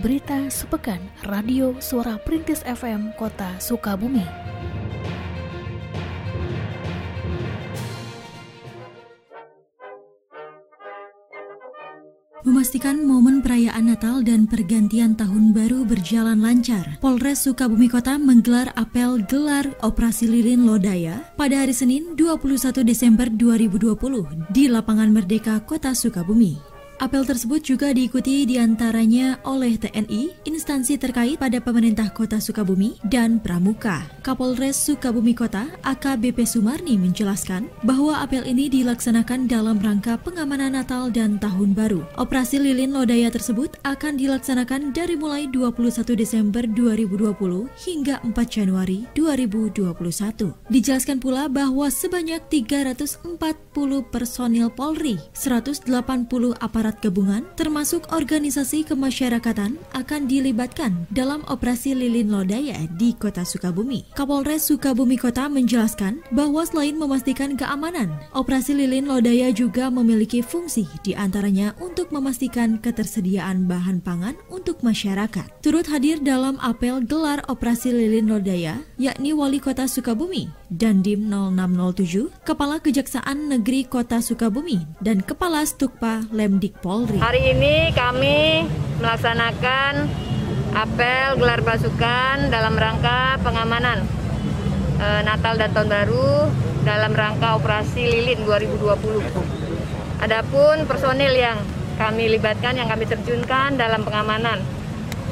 Berita Sepekan Radio Suara Perintis FM Kota Sukabumi. Memastikan momen perayaan Natal dan pergantian tahun baru berjalan lancar, Polres Sukabumi Kota menggelar apel gelar Operasi Lilin Lodaya pada hari Senin 21 Desember 2020 di Lapangan Merdeka Kota Sukabumi. Apel tersebut juga diikuti di antaranya oleh TNI, instansi terkait pada pemerintah kota Sukabumi, dan Pramuka. Kapolres Sukabumi Kota, AKBP Sumarni menjelaskan bahwa apel ini dilaksanakan dalam rangka pengamanan Natal dan Tahun Baru. Operasi Lilin Lodaya tersebut akan dilaksanakan dari mulai 21 Desember 2020 hingga 4 Januari 2021. Dijelaskan pula bahwa sebanyak 340 personil Polri, 180 aparat aparat gabungan, termasuk organisasi kemasyarakatan, akan dilibatkan dalam operasi Lilin Lodaya di Kota Sukabumi. Kapolres Sukabumi Kota menjelaskan bahwa selain memastikan keamanan, operasi Lilin Lodaya juga memiliki fungsi di antaranya untuk memastikan ketersediaan bahan pangan untuk masyarakat. Turut hadir dalam apel gelar operasi Lilin Lodaya, yakni Wali Kota Sukabumi, Dandim 0607, Kepala Kejaksaan Negeri Kota Sukabumi, dan Kepala Stukpa Lemdik Polri. Hari ini kami melaksanakan apel gelar pasukan dalam rangka pengamanan e, Natal dan Tahun Baru dalam rangka operasi Lilin 2020. Adapun personil yang kami libatkan, yang kami terjunkan dalam pengamanan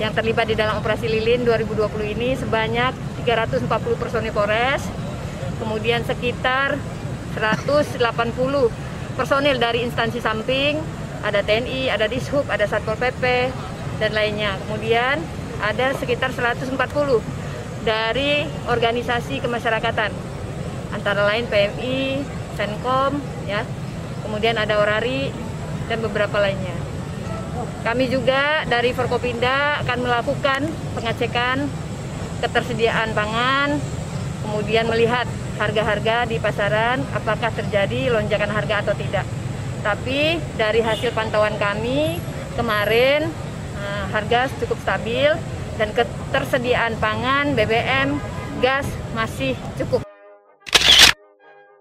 yang terlibat di dalam operasi Lilin 2020 ini sebanyak 340 personil Polres, kemudian sekitar 180 personil dari instansi samping, ada TNI, ada Dishub, ada Satpol PP, dan lainnya. Kemudian ada sekitar 140 dari organisasi kemasyarakatan, antara lain PMI, Senkom, ya, kemudian ada Orari, dan beberapa lainnya. Kami juga dari Forkopinda akan melakukan pengecekan ketersediaan pangan, kemudian melihat harga-harga di pasaran, apakah terjadi lonjakan harga atau tidak. Tapi dari hasil pantauan kami kemarin uh, harga cukup stabil dan ketersediaan pangan, BBM, gas masih cukup.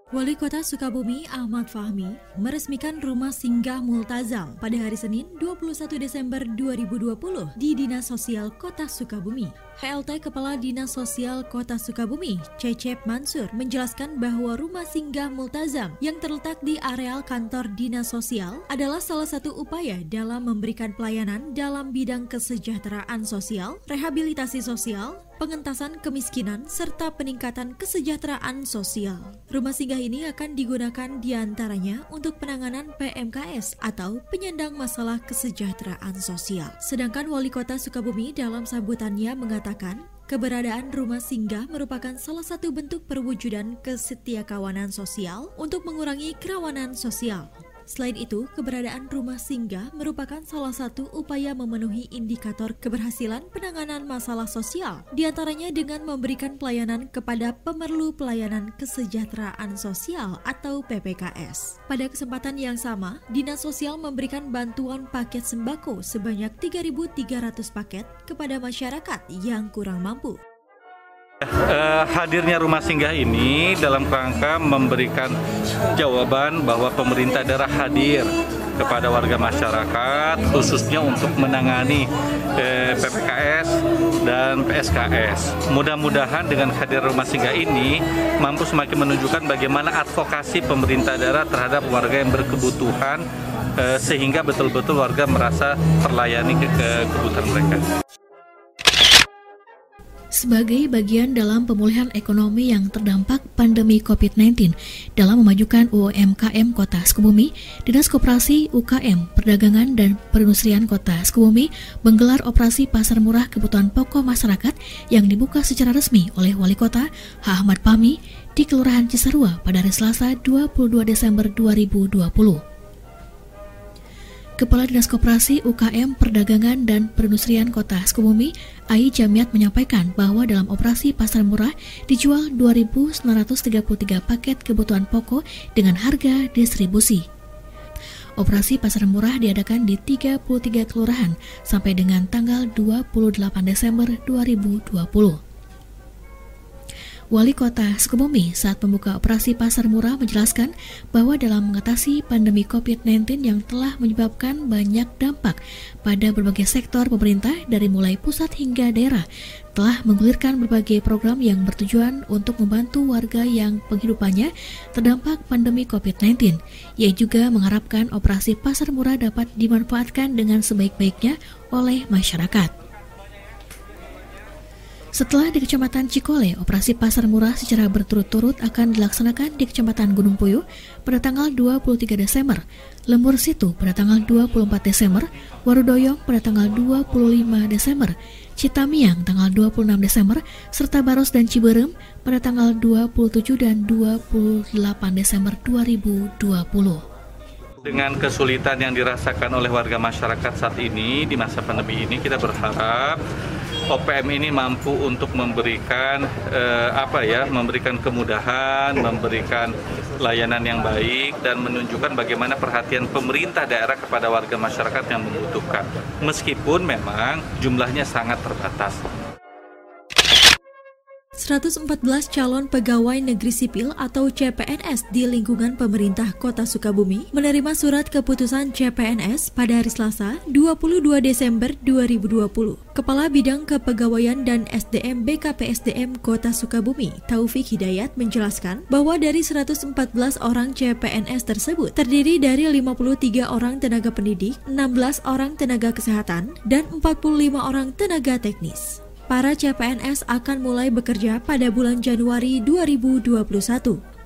Wali Kota Sukabumi Ahmad Fahmi meresmikan rumah singgah Multazam pada hari Senin 21 Desember 2020 di Dinas Sosial Kota Sukabumi. HLT Kepala Dinas Sosial Kota Sukabumi, Cecep Mansur, menjelaskan bahwa rumah singgah Multazam yang terletak di areal kantor Dinas Sosial adalah salah satu upaya dalam memberikan pelayanan dalam bidang kesejahteraan sosial, rehabilitasi sosial, pengentasan kemiskinan, serta peningkatan kesejahteraan sosial. Rumah singgah ini akan digunakan di antaranya untuk penanganan PMKS atau penyandang masalah kesejahteraan sosial. Sedangkan Wali Kota Sukabumi dalam sambutannya mengatakan, Keberadaan rumah singgah merupakan salah satu bentuk perwujudan kesetiakawanan sosial untuk mengurangi kerawanan sosial. Selain itu, keberadaan rumah singgah merupakan salah satu upaya memenuhi indikator keberhasilan penanganan masalah sosial, di antaranya dengan memberikan pelayanan kepada pemerlu pelayanan kesejahteraan sosial atau PPKS. Pada kesempatan yang sama, Dinas Sosial memberikan bantuan paket sembako sebanyak 3.300 paket kepada masyarakat yang kurang mampu. Uh, hadirnya rumah singgah ini dalam rangka memberikan jawaban bahwa pemerintah daerah hadir kepada warga masyarakat khususnya untuk menangani eh, PPKS dan PSKS. Mudah-mudahan dengan hadir rumah singgah ini mampu semakin menunjukkan bagaimana advokasi pemerintah daerah terhadap warga yang berkebutuhan eh, sehingga betul-betul warga merasa terlayani ke, ke kebutuhan mereka sebagai bagian dalam pemulihan ekonomi yang terdampak pandemi COVID-19 dalam memajukan UMKM Kota Sukabumi, Dinas Koperasi UKM, Perdagangan dan Perindustrian Kota Sukabumi menggelar operasi pasar murah kebutuhan pokok masyarakat yang dibuka secara resmi oleh Wali Kota H. Ahmad Pami di Kelurahan Cisarua pada hari Selasa 22 Desember 2020. Kepala Dinas Koperasi UKM Perdagangan dan Perindustrian Kota Sukabumi, Ai Jamiat menyampaikan bahwa dalam operasi pasar murah dijual 2.933 paket kebutuhan pokok dengan harga distribusi. Operasi pasar murah diadakan di 33 kelurahan sampai dengan tanggal 28 Desember 2020. Wali Kota Sukabumi saat membuka operasi pasar murah menjelaskan bahwa dalam mengatasi pandemi COVID-19 yang telah menyebabkan banyak dampak pada berbagai sektor pemerintah dari mulai pusat hingga daerah, telah menggulirkan berbagai program yang bertujuan untuk membantu warga yang penghidupannya terdampak pandemi COVID-19. Ia juga mengharapkan operasi pasar murah dapat dimanfaatkan dengan sebaik-baiknya oleh masyarakat. Setelah di Kecamatan Cikole, operasi pasar murah secara berturut-turut akan dilaksanakan di Kecamatan Gunung Puyuh pada tanggal 23 Desember, Lembur Situ pada tanggal 24 Desember, Warudoyong pada tanggal 25 Desember, Citamiang tanggal 26 Desember, serta Baros dan Ciberem pada tanggal 27 dan 28 Desember 2020. Dengan kesulitan yang dirasakan oleh warga masyarakat saat ini di masa pandemi ini, kita berharap OPM ini mampu untuk memberikan eh, apa ya, memberikan kemudahan, memberikan layanan yang baik dan menunjukkan bagaimana perhatian pemerintah daerah kepada warga masyarakat yang membutuhkan. Meskipun memang jumlahnya sangat terbatas. 114 calon pegawai negeri sipil atau CPNS di lingkungan pemerintah Kota Sukabumi menerima surat keputusan CPNS pada hari Selasa 22 Desember 2020. Kepala Bidang Kepegawaian dan SDM BKPSDM Kota Sukabumi, Taufik Hidayat menjelaskan bahwa dari 114 orang CPNS tersebut terdiri dari 53 orang tenaga pendidik, 16 orang tenaga kesehatan, dan 45 orang tenaga teknis para CPNS akan mulai bekerja pada bulan Januari 2021.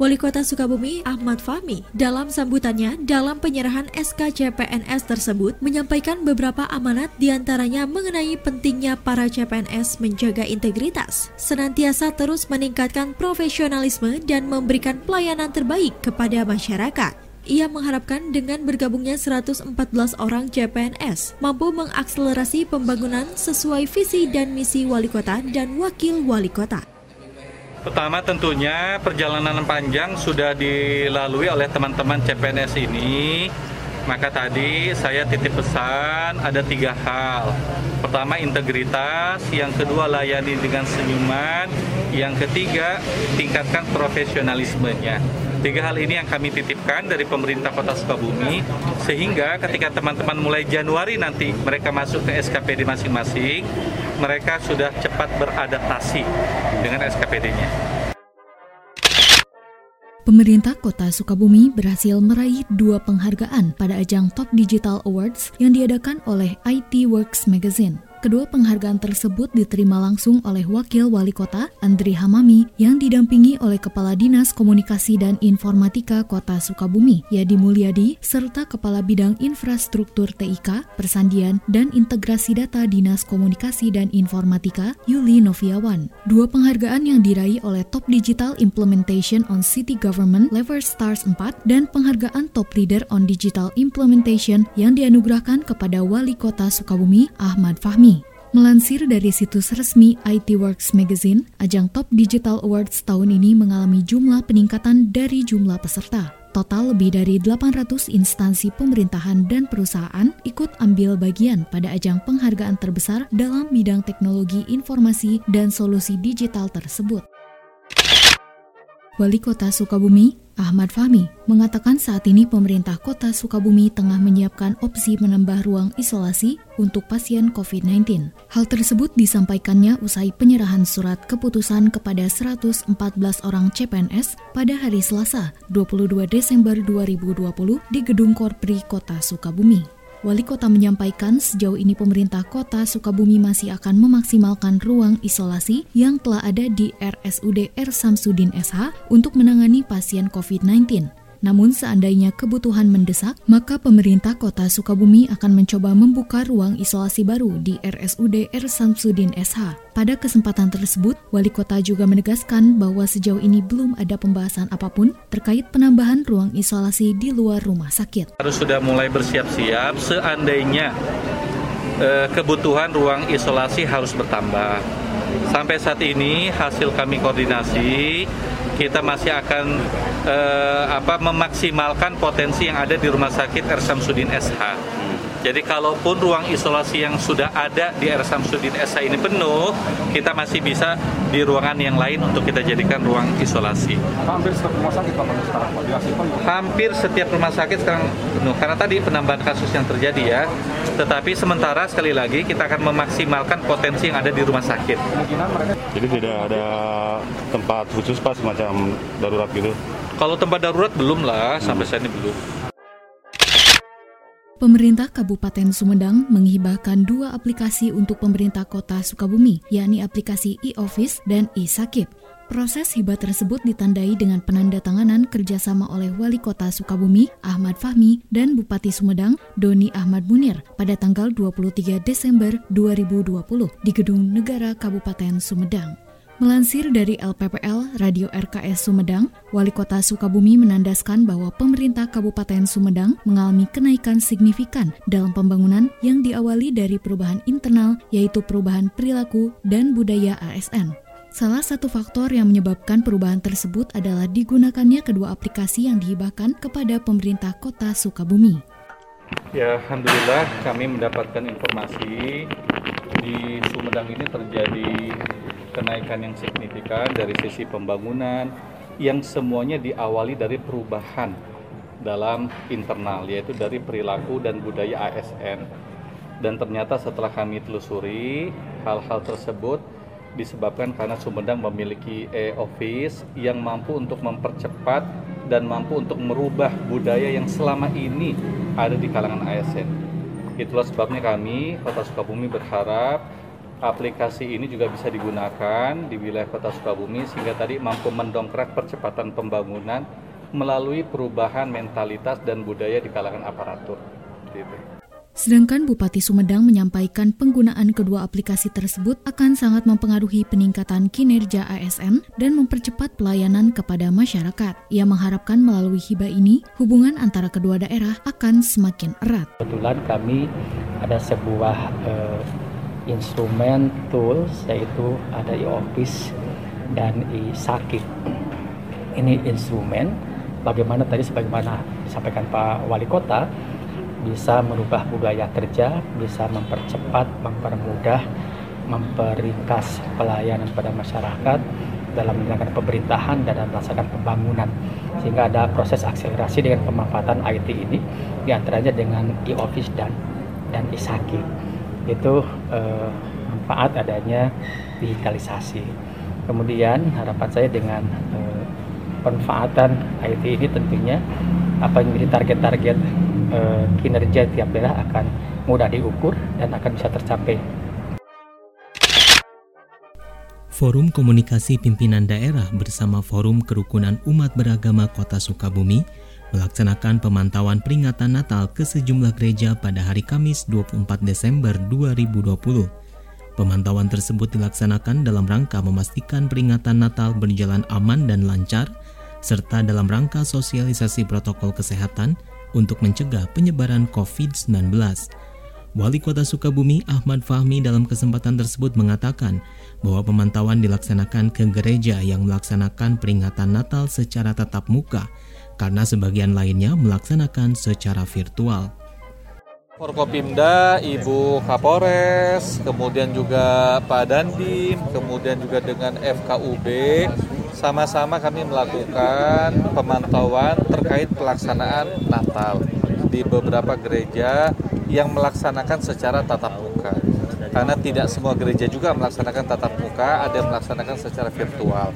Wali Kota Sukabumi Ahmad Fahmi dalam sambutannya dalam penyerahan SK CPNS tersebut menyampaikan beberapa amanat di antaranya mengenai pentingnya para CPNS menjaga integritas, senantiasa terus meningkatkan profesionalisme dan memberikan pelayanan terbaik kepada masyarakat. Ia mengharapkan dengan bergabungnya 114 orang CPNS mampu mengakselerasi pembangunan sesuai visi dan misi wali kota dan wakil wali kota. Pertama tentunya perjalanan panjang sudah dilalui oleh teman-teman CPNS ini maka tadi saya titip pesan ada tiga hal. Pertama integritas, yang kedua layani dengan senyuman, yang ketiga tingkatkan profesionalismenya. Tiga hal ini yang kami titipkan dari pemerintah Kota Sukabumi, sehingga ketika teman-teman mulai Januari nanti mereka masuk ke SKPD masing-masing, mereka sudah cepat beradaptasi dengan SKPD-nya. Pemerintah Kota Sukabumi berhasil meraih dua penghargaan pada ajang Top Digital Awards yang diadakan oleh IT Works Magazine. Kedua penghargaan tersebut diterima langsung oleh Wakil Wali Kota Andri Hamami yang didampingi oleh Kepala Dinas Komunikasi dan Informatika Kota Sukabumi, Yadi Mulyadi, serta Kepala Bidang Infrastruktur TIK, Persandian, dan Integrasi Data Dinas Komunikasi dan Informatika, Yuli Noviawan. Dua penghargaan yang diraih oleh Top Digital Implementation on City Government Lever Stars 4 dan penghargaan Top Leader on Digital Implementation yang dianugerahkan kepada Wali Kota Sukabumi, Ahmad Fahmi. Melansir dari situs resmi IT Works Magazine, ajang Top Digital Awards tahun ini mengalami jumlah peningkatan dari jumlah peserta. Total lebih dari 800 instansi pemerintahan dan perusahaan ikut ambil bagian pada ajang penghargaan terbesar dalam bidang teknologi informasi dan solusi digital tersebut. Wali Kota Sukabumi, Ahmad Fahmi, mengatakan saat ini pemerintah Kota Sukabumi tengah menyiapkan opsi menambah ruang isolasi untuk pasien COVID-19. Hal tersebut disampaikannya usai penyerahan surat keputusan kepada 114 orang CPNS pada hari Selasa, 22 Desember 2020 di Gedung Korpri Kota Sukabumi. Wali kota menyampaikan sejauh ini pemerintah kota Sukabumi masih akan memaksimalkan ruang isolasi yang telah ada di RSUD R. Samsudin SH untuk menangani pasien COVID-19. Namun seandainya kebutuhan mendesak, maka pemerintah kota Sukabumi akan mencoba membuka ruang isolasi baru di RSUD R. Samsudin SH. Pada kesempatan tersebut, wali kota juga menegaskan bahwa sejauh ini belum ada pembahasan apa pun terkait penambahan ruang isolasi di luar rumah sakit. Harus sudah mulai bersiap-siap seandainya eh, kebutuhan ruang isolasi harus bertambah. Sampai saat ini hasil kami koordinasi kita masih akan eh, apa memaksimalkan potensi yang ada di Rumah Sakit R Samsudin SH. Jadi kalaupun ruang isolasi yang sudah ada di R Samsudin SH ini penuh, kita masih bisa di ruangan yang lain untuk kita jadikan ruang isolasi. Hampir setiap rumah sakit Pak sekarang Pak diaktifkan. Hampir setiap rumah sakit sekarang penuh karena tadi penambahan kasus yang terjadi ya. Tetapi sementara sekali lagi kita akan memaksimalkan potensi yang ada di rumah sakit. Kemungkinan mereka Jadi tidak ada tempat khusus Pak semacam darurat gitu. Kalau tempat darurat belum lah, sampai saat ini belum. Pemerintah Kabupaten Sumedang menghibahkan dua aplikasi untuk pemerintah kota Sukabumi, yakni aplikasi e-office dan e-sakit. Proses hibah tersebut ditandai dengan penandatanganan kerjasama oleh Wali Kota Sukabumi, Ahmad Fahmi, dan Bupati Sumedang, Doni Ahmad Munir, pada tanggal 23 Desember 2020 di Gedung Negara Kabupaten Sumedang. Melansir dari LPPL Radio RKS Sumedang, Wali Kota Sukabumi menandaskan bahwa pemerintah Kabupaten Sumedang mengalami kenaikan signifikan dalam pembangunan yang diawali dari perubahan internal, yaitu perubahan perilaku dan budaya ASN. Salah satu faktor yang menyebabkan perubahan tersebut adalah digunakannya kedua aplikasi yang dihibahkan kepada pemerintah kota Sukabumi. Ya, Alhamdulillah kami mendapatkan informasi di Sumedang ini terjadi kenaikan yang signifikan dari sisi pembangunan yang semuanya diawali dari perubahan dalam internal yaitu dari perilaku dan budaya ASN. Dan ternyata setelah kami telusuri hal-hal tersebut disebabkan karena Sumedang memiliki e-office yang mampu untuk mempercepat dan mampu untuk merubah budaya yang selama ini ada di kalangan ASN. Itulah sebabnya kami Kota Sukabumi berharap aplikasi ini juga bisa digunakan di wilayah Kota Sukabumi sehingga tadi mampu mendongkrak percepatan pembangunan melalui perubahan mentalitas dan budaya di kalangan aparatur. Gitu. Sedangkan Bupati Sumedang menyampaikan penggunaan kedua aplikasi tersebut akan sangat mempengaruhi peningkatan kinerja ASN dan mempercepat pelayanan kepada masyarakat. Ia mengharapkan melalui hibah ini, hubungan antara kedua daerah akan semakin erat. Kebetulan kami ada sebuah uh, instrumen tools yaitu ada e-office dan e-sakit. Ini instrumen. Bagaimana tadi sebagaimana disampaikan Pak Wali Kota bisa merubah budaya kerja, bisa mempercepat, mempermudah, memperingkas pelayanan pada masyarakat dalam menjalankan pemerintahan dan melaksanakan pembangunan. Sehingga ada proses akselerasi dengan pemanfaatan IT ini di antaranya dengan e-office dan dan e-sakit itu eh, manfaat adanya digitalisasi kemudian harapan saya dengan eh, pemanfaatan IT ini tentunya apa yang menjadi target-target eh, kinerja tiap daerah akan mudah diukur dan akan bisa tercapai. Forum Komunikasi Pimpinan Daerah bersama Forum Kerukunan Umat Beragama Kota Sukabumi melaksanakan pemantauan peringatan Natal ke sejumlah gereja pada hari Kamis 24 Desember 2020. Pemantauan tersebut dilaksanakan dalam rangka memastikan peringatan Natal berjalan aman dan lancar, serta dalam rangka sosialisasi protokol kesehatan untuk mencegah penyebaran COVID-19. Wali Kota Sukabumi Ahmad Fahmi dalam kesempatan tersebut mengatakan bahwa pemantauan dilaksanakan ke gereja yang melaksanakan peringatan Natal secara tatap muka karena sebagian lainnya melaksanakan secara virtual. Forkopimda, Ibu Kapolres, kemudian juga Pak Dandim, kemudian juga dengan FKUB, sama-sama kami melakukan pemantauan terkait pelaksanaan Natal di beberapa gereja yang melaksanakan secara tatap muka. Karena tidak semua gereja juga melaksanakan tatap muka, ada yang melaksanakan secara virtual.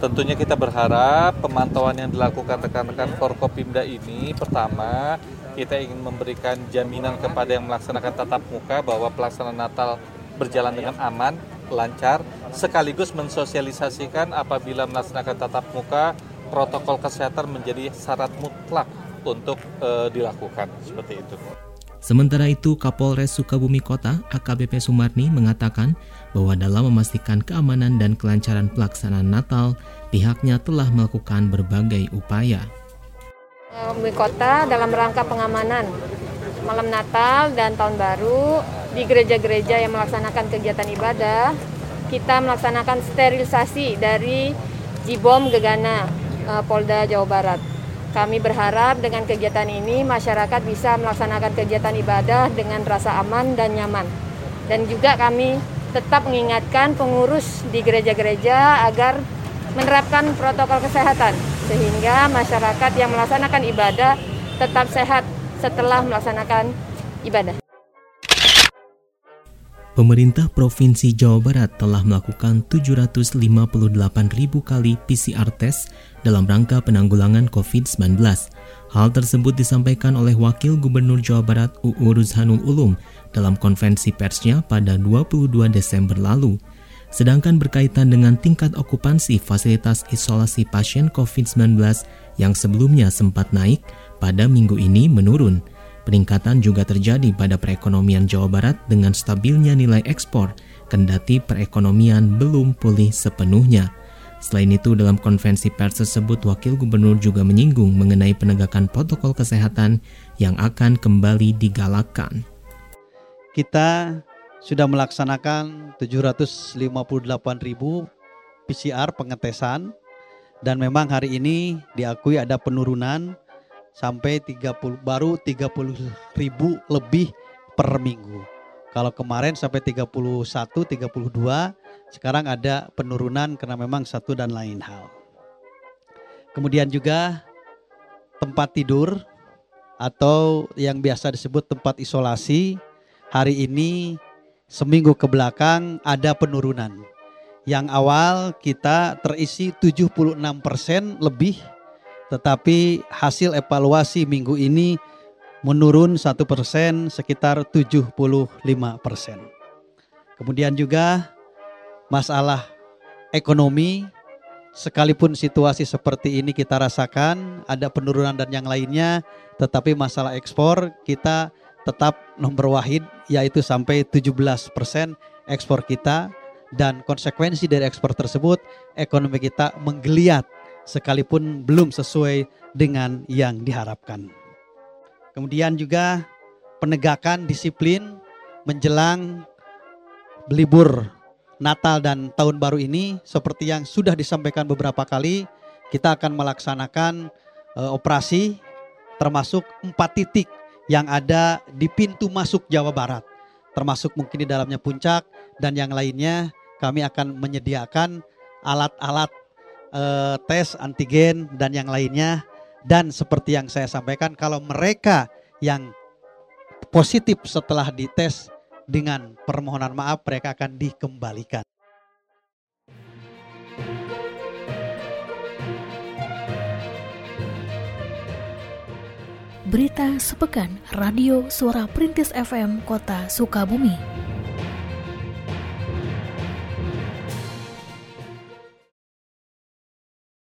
Tentunya kita berharap pemantauan yang dilakukan rekan-rekan Forkopimda ini pertama kita ingin memberikan jaminan kepada yang melaksanakan tatap muka bahwa pelaksanaan Natal berjalan dengan aman, lancar, sekaligus mensosialisasikan apabila melaksanakan tatap muka protokol kesehatan menjadi syarat mutlak untuk e, dilakukan seperti itu. Sementara itu, Kapolres Sukabumi Kota AKBP Sumarni mengatakan bahwa dalam memastikan keamanan dan kelancaran pelaksanaan Natal, pihaknya telah melakukan berbagai upaya. Sukabumi Kota dalam rangka pengamanan malam Natal dan Tahun Baru di gereja-gereja yang melaksanakan kegiatan ibadah, kita melaksanakan sterilisasi dari Jibom Gegana uh, Polda Jawa Barat. Kami berharap dengan kegiatan ini masyarakat bisa melaksanakan kegiatan ibadah dengan rasa aman dan nyaman. Dan juga kami tetap mengingatkan pengurus di gereja-gereja agar menerapkan protokol kesehatan sehingga masyarakat yang melaksanakan ibadah tetap sehat setelah melaksanakan ibadah. Pemerintah Provinsi Jawa Barat telah melakukan 758 ribu kali PCR test dalam rangka penanggulangan COVID-19. Hal tersebut disampaikan oleh Wakil Gubernur Jawa Barat UU Ruzhanul Ulum dalam konvensi persnya pada 22 Desember lalu. Sedangkan berkaitan dengan tingkat okupansi fasilitas isolasi pasien COVID-19 yang sebelumnya sempat naik, pada minggu ini menurun. Peningkatan juga terjadi pada perekonomian Jawa Barat dengan stabilnya nilai ekspor, kendati perekonomian belum pulih sepenuhnya. Selain itu, dalam konvensi pers tersebut, Wakil Gubernur juga menyinggung mengenai penegakan protokol kesehatan yang akan kembali digalakkan. Kita sudah melaksanakan 758 ribu PCR pengetesan dan memang hari ini diakui ada penurunan sampai 30 baru 30 ribu lebih per minggu. Kalau kemarin sampai 31, 32, sekarang ada penurunan karena memang satu dan lain hal. Kemudian juga tempat tidur atau yang biasa disebut tempat isolasi hari ini seminggu ke belakang ada penurunan. Yang awal kita terisi 76% lebih tetapi hasil evaluasi minggu ini menurun satu persen sekitar 75 persen. Kemudian juga masalah ekonomi, sekalipun situasi seperti ini kita rasakan ada penurunan dan yang lainnya, tetapi masalah ekspor kita tetap nomor wahid yaitu sampai 17 persen ekspor kita dan konsekuensi dari ekspor tersebut ekonomi kita menggeliat sekalipun belum sesuai dengan yang diharapkan. Kemudian juga penegakan disiplin menjelang libur Natal dan Tahun Baru ini seperti yang sudah disampaikan beberapa kali kita akan melaksanakan e, operasi termasuk empat titik yang ada di pintu masuk Jawa Barat termasuk mungkin di dalamnya puncak dan yang lainnya kami akan menyediakan alat-alat uh, tes antigen dan yang lainnya dan seperti yang saya sampaikan kalau mereka yang positif setelah dites dengan permohonan maaf mereka akan dikembalikan. Berita sepekan Radio Suara Perintis FM Kota Sukabumi.